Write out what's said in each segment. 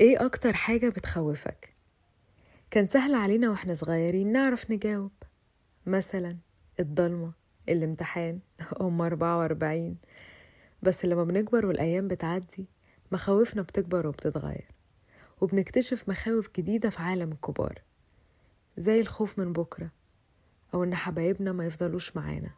إيه أكتر حاجة بتخوفك؟ كان سهل علينا وإحنا صغيرين نعرف نجاوب. مثلا الضلمة الامتحان أم أربعة وأربعين. بس لما بنكبر والأيام بتعدي مخاوفنا بتكبر وبتتغير وبنكتشف مخاوف جديدة في عالم الكبار زي الخوف من بكرة أو إن حبايبنا ما يفضلوش معانا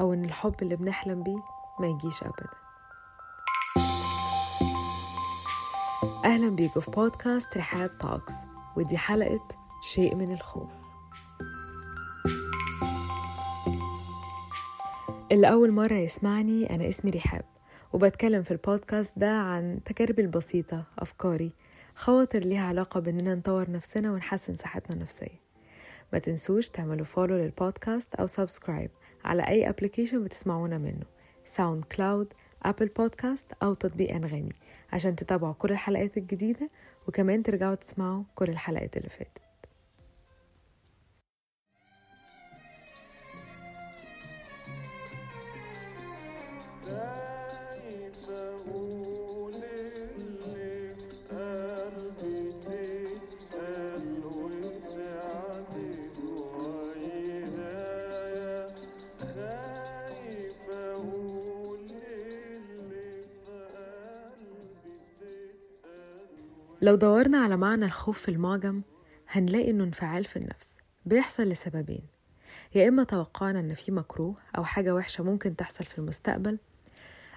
أو إن الحب اللي بنحلم بيه ما يجيش أبدا. أهلا بيكم في بودكاست رحاب Talks ودي حلقة شيء من الخوف. اللي أول مرة يسمعني أنا اسمي رحاب وبتكلم في البودكاست ده عن تجاربي البسيطة أفكاري خواطر ليها علاقة بإننا نطور نفسنا ونحسن صحتنا النفسية. ما تنسوش تعملوا follow للبودكاست أو subscribe على أي application بتسمعونا منه SoundCloud Apple Podcast أو تطبيق أنغامي عشان تتابعوا كل الحلقات الجديدة وكمان ترجعوا تسمعوا كل الحلقات اللي فاتت. لو دورنا على معنى الخوف في المعجم هنلاقي إنه انفعال في النفس بيحصل لسببين. يا إما توقعنا إن في مكروه أو حاجة وحشة ممكن تحصل في المستقبل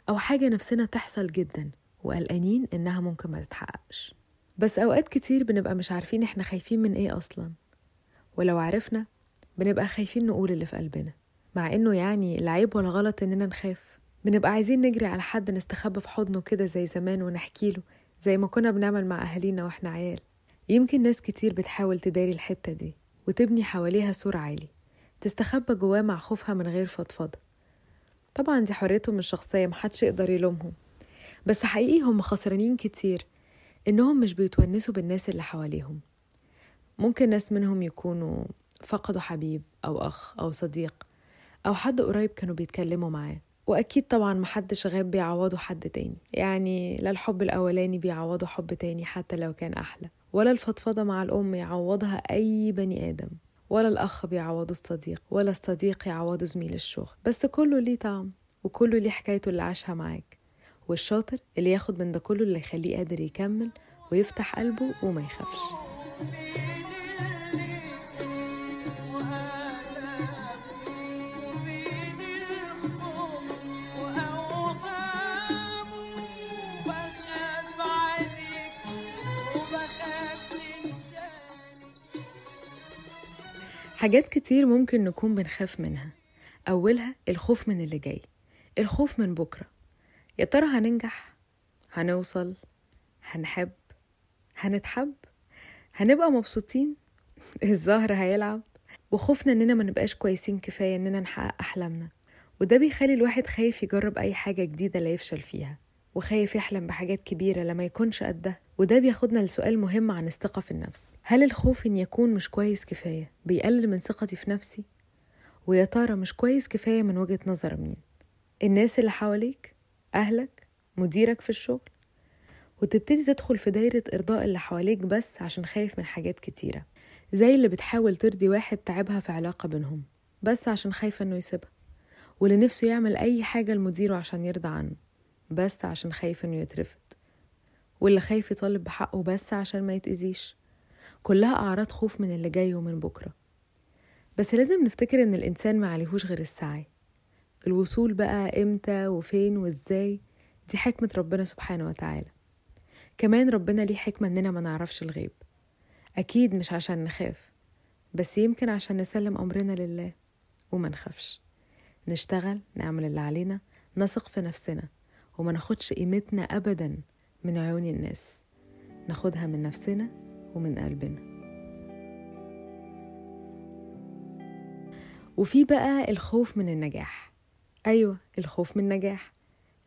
أو حاجة نفسنا تحصل جدا وقلقانين إنها ممكن ما تتحققش. بس أوقات كتير بنبقى مش عارفين إحنا خايفين من إيه أصلا ولو عرفنا بنبقى خايفين نقول اللي في قلبنا مع إنه يعني لا عيب ولا غلط إننا نخاف. بنبقى عايزين نجري على حد نستخبى في حضنه كده زي زمان ونحكي له زي ما كنا بنعمل مع أهالينا وإحنا عيال. يمكن ناس كتير بتحاول تداري الحتة دي وتبني حواليها سور عالي تستخبى جواه مع خوفها من غير فضفضة. طبعا دي حريتهم الشخصية محدش يقدر يلومهم. بس حقيقي هم خسرانين كتير إنهم مش بيتونسوا بالناس اللي حواليهم. ممكن ناس منهم يكونوا فقدوا حبيب أو أخ أو صديق أو حد قريب كانوا بيتكلموا معاه. وأكيد طبعا محدش غاب بيعوضه حد تاني. يعني لا الحب الأولاني بيعوضه حب تاني حتى لو كان أحلى. ولا الفضفضة مع الأم يعوضها أي بني آدم. ولا الأخ بيعوضه الصديق. ولا الصديق يعوضه زميل الشغل. بس كله ليه طعم. وكله ليه حكايته اللي عاشها معاك. والشاطر اللي ياخد من ده كله اللي يخليه قادر يكمل ويفتح قلبه وما يخافش. حاجات كتير ممكن نكون بنخاف منها. أولها الخوف من اللي جاي الخوف من بكرة. يا ترى هننجح؟ هنوصل؟ هنحب؟ هنتحب؟ هنبقى مبسوطين؟ الزهر هيلعب. وخوفنا إننا ما نبقاش كويسين كفاية إننا نحقق أحلامنا. وده بيخلي الواحد خايف يجرب أي حاجة جديدة لا يفشل فيها. وخايف يحلم بحاجات كبيرة لما يكونش قدها وده بياخدنا لسؤال مهم عن الثقة في النفس هل الخوف إن يكون مش كويس كفاية بيقلل من ثقتي في نفسي؟ ويا ترى مش كويس كفاية من وجهة نظر مين؟ الناس اللي حواليك؟ أهلك؟ مديرك في الشغل؟ وتبتدي تدخل في دايرة إرضاء اللي حواليك بس عشان خايف من حاجات كتيرة زي اللي بتحاول ترضي واحد تعبها في علاقة بينهم بس عشان خايفة إنه يسيبها واللي نفسه يعمل أي حاجة لمديره عشان يرضى عنه بس عشان خايف إنه يترفض. واللي خايف يطالب بحقه بس عشان ما يتأذيش. كلها أعراض خوف من اللي جاي ومن بكرة. بس لازم نفتكر إن الإنسان ما عليهوش غير السعي. الوصول بقى إمتى وفين وإزاي دي حكمة ربنا سبحانه وتعالى. كمان ربنا ليه حكمة إننا ما نعرفش الغيب. أكيد مش عشان نخاف بس يمكن عشان نسلم أمرنا لله. وما نخافش. نشتغل نعمل اللي علينا نثق في نفسنا. وما ناخدش قيمتنا أبدا من عيون الناس. ناخدها من نفسنا ومن قلبنا. وفي بقى الخوف من النجاح. أيوة الخوف من النجاح.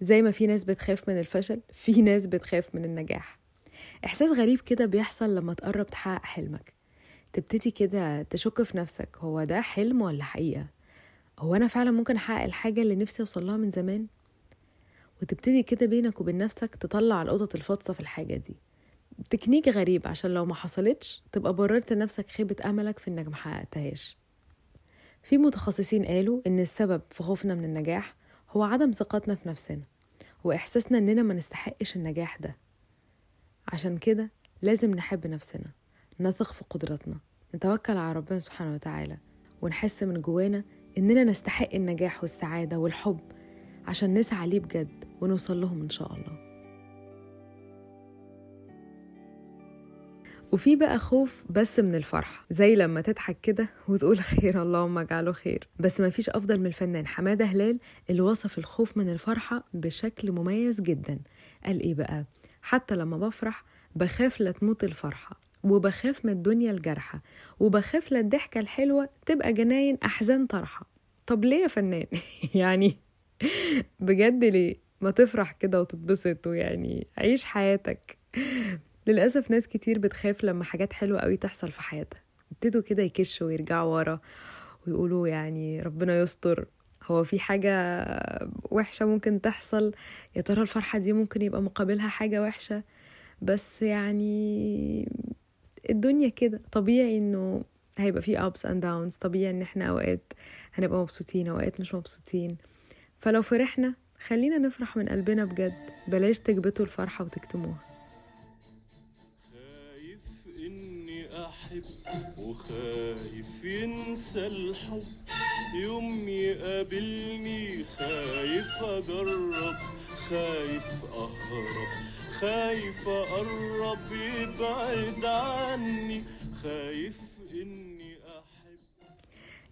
زي ما في ناس بتخاف من الفشل في ناس بتخاف من النجاح. إحساس غريب كده بيحصل لما تقرب تحقق حلمك. تبتدي كده تشك في نفسك هو ده حلم ولا حقيقة؟ هو أنا فعلا ممكن أحقق الحاجة اللي نفسي أوصلها من زمان؟ وتبتدي كده بينك وبين نفسك تطلع القطط الفاطسة في الحاجة دي. تكنيك غريب عشان لو ما حصلتش تبقى بررت لنفسك خيبة أملك في إنك محققتهاش في متخصصين قالوا إن السبب في خوفنا من النجاح هو عدم ثقتنا في نفسنا وإحساسنا إننا ما نستحقش النجاح ده. عشان كده لازم نحب نفسنا نثق في قدراتنا نتوكل على ربنا سبحانه وتعالى ونحس من جوانا إننا نستحق النجاح والسعادة والحب عشان نسعى ليه بجد. ونوصل لهم إن شاء الله. وفي بقى خوف بس من الفرحة زي لما تضحك كده وتقول خير اللهم اجعله خير. بس ما فيش أفضل من الفنان حمادة هلال اللي وصف الخوف من الفرحة بشكل مميز جدا. قال إيه بقى؟ حتى لما بفرح بخاف لا تموت الفرحة وبخاف من الدنيا الجارحة وبخاف لا الضحكة الحلوة تبقى جناين أحزان طرحة. طب ليه يا فنان؟ يعني بجد ليه؟ ما تفرح كده وتتبسط ويعني عيش حياتك. للأسف ناس كتير بتخاف لما حاجات حلوة قوي تحصل في حياتها. يبتدوا كده يكشوا ويرجعوا ورا ويقولوا يعني ربنا يستر. هو في حاجة وحشة ممكن تحصل؟ يا ترى الفرحة دي ممكن يبقى مقابلها حاجة وحشة؟ بس يعني الدنيا كده. طبيعي إنه هيبقى في ups and downs. طبيعي إن إحنا أوقات هنبقى مبسوطين أوقات مش مبسوطين. فلو فرحنا خلينا نفرح من قلبنا بجد. بلاش تكبتوا الفرحة وتكتموها. خايف إني أحب وخايف ينسى الحب. يوم يقابلني خايف أجرب خايف أهرب خايف أقرب يبعد عني. خايف إني أحب.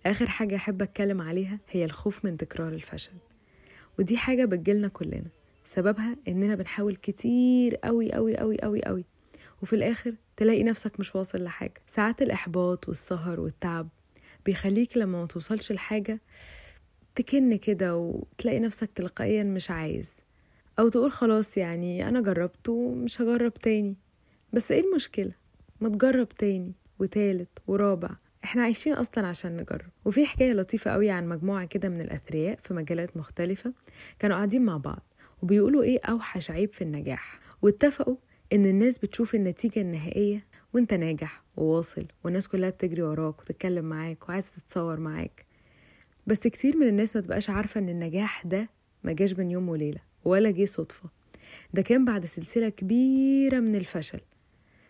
آخر حاجة أحب أتكلم عليها هي الخوف من تكرار الفشل. ودي حاجة بتجيلنا كلنا. سببها إننا بنحاول كتير قوي قوي قوي قوي قوي وفي الآخر تلاقي نفسك مش واصل لحاجة. ساعات الإحباط والسهر والتعب بيخليك لما ما توصلش لحاجة تكن كده وتلاقي نفسك تلقائيا مش عايز. أو تقول خلاص يعني أنا جربت ومش هجرب تاني. بس إيه المشكلة؟ ما تجرب تاني. وتالت ورابع إحنا عايشين أصلا عشان نجرب. وفي حكاية لطيفة قوي عن مجموعة كده من الأثرياء في مجالات مختلفة. كانوا قاعدين مع بعض وبيقولوا إيه أوحش عيب في النجاح. واتفقوا إن الناس بتشوف النتيجة النهائية وأنت ناجح وواصل والناس كلها بتجري وراك وتتكلم معاك وعايز تتصور معاك. بس كتير من الناس ما تبقاش عارفة إن النجاح ده ما جاش بين يوم وليلة ولا جه صدفة. ده كان بعد سلسلة كبيرة من الفشل.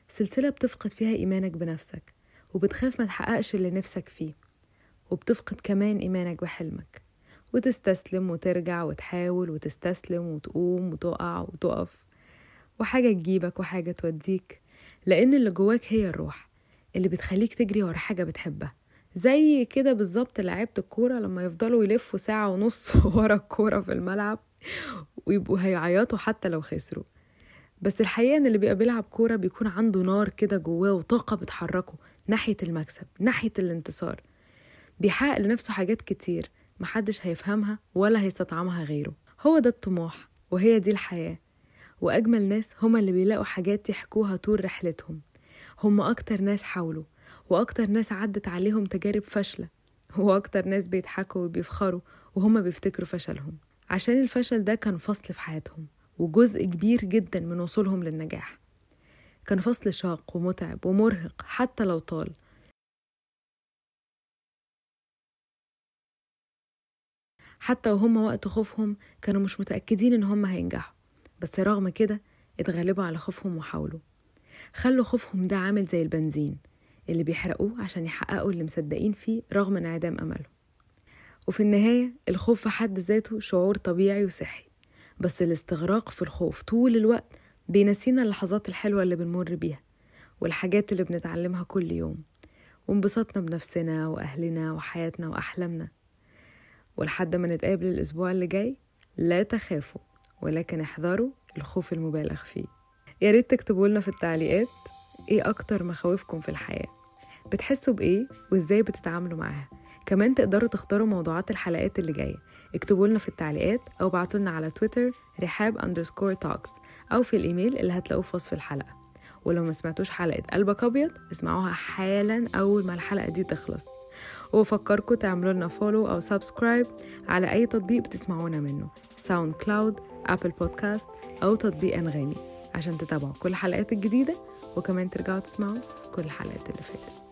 سلسلة بتفقد فيها إيمانك بنفسك. وبتخاف ما تحققش اللي نفسك فيه وبتفقد كمان إيمانك بحلمك. وتستسلم وترجع وتحاول وتستسلم وتقوم وتقع وتقف وحاجة تجيبك وحاجة توديك لأن اللي جواك هي الروح اللي بتخليك تجري ورا حاجة بتحبها. زي كده بالظبط لعيبة الكورة لما يفضلوا يلفوا ساعة ونص ورا الكورة في الملعب ويبقوا هيعيطوا حتى لو خسروا. بس الحقيقة إن اللي بيبقى بيلعب كورة بيكون عنده نار كده جواه وطاقة بتحركه ناحية المكسب ناحية الانتصار. بيحقق لنفسه حاجات كتير محدش هيفهمها ولا هيستطعمها غيره. هو ده الطموح وهي دي الحياة. وأجمل ناس هما اللي بيلاقوا حاجات يحكوها طول رحلتهم. هما أكتر ناس حاولوا وأكتر ناس عدت عليهم تجارب فاشلة وأكتر ناس بيضحكوا وبيفخروا وهما بيفتكروا فشلهم. عشان الفشل ده كان فصل في حياتهم. وجزء كبير جدا من وصولهم للنجاح. كان فصل شاق ومتعب ومرهق حتى لو طال. حتى وهم وقت خوفهم كانوا مش متأكدين إن هم هينجحوا بس رغم كده اتغلبوا على خوفهم وحاولوا. خلوا خوفهم ده عامل زي البنزين اللي بيحرقوه عشان يحققوا اللي مصدقين فيه رغم انعدام أملهم. وفي النهاية الخوف في حد ذاته شعور طبيعي وصحي. بس الاستغراق في الخوف طول الوقت بينسينا اللحظات الحلوة اللي بنمر بيها والحاجات اللي بنتعلمها كل يوم وانبسطنا بنفسنا وأهلنا وحياتنا وأحلامنا ولحد ما نتقابل الأسبوع اللي جاي لا تخافوا ولكن احذروا الخوف المبالغ فيه يا ريت تكتبوا لنا في التعليقات إيه أكتر مخاوفكم في الحياة بتحسوا بإيه وإزاي بتتعاملوا معاها كمان تقدروا تختاروا موضوعات الحلقات اللي جاية اكتبوا لنا في التعليقات أو ابعتوا لنا على تويتر رحاب underscore Talks أو في الإيميل اللي هتلاقوه في وصف الحلقة. ولو ما سمعتوش حلقة قلبك أبيض اسمعوها حالا أول ما الحلقة دي تخلص. وبفكركم تعملوا لنا follow أو subscribe على أي تطبيق بتسمعونا منه. SoundCloud Apple Podcast أو تطبيق أنغامي عشان تتابعوا كل الحلقات الجديدة وكمان ترجعوا تسمعوا كل الحلقات اللي فاتت.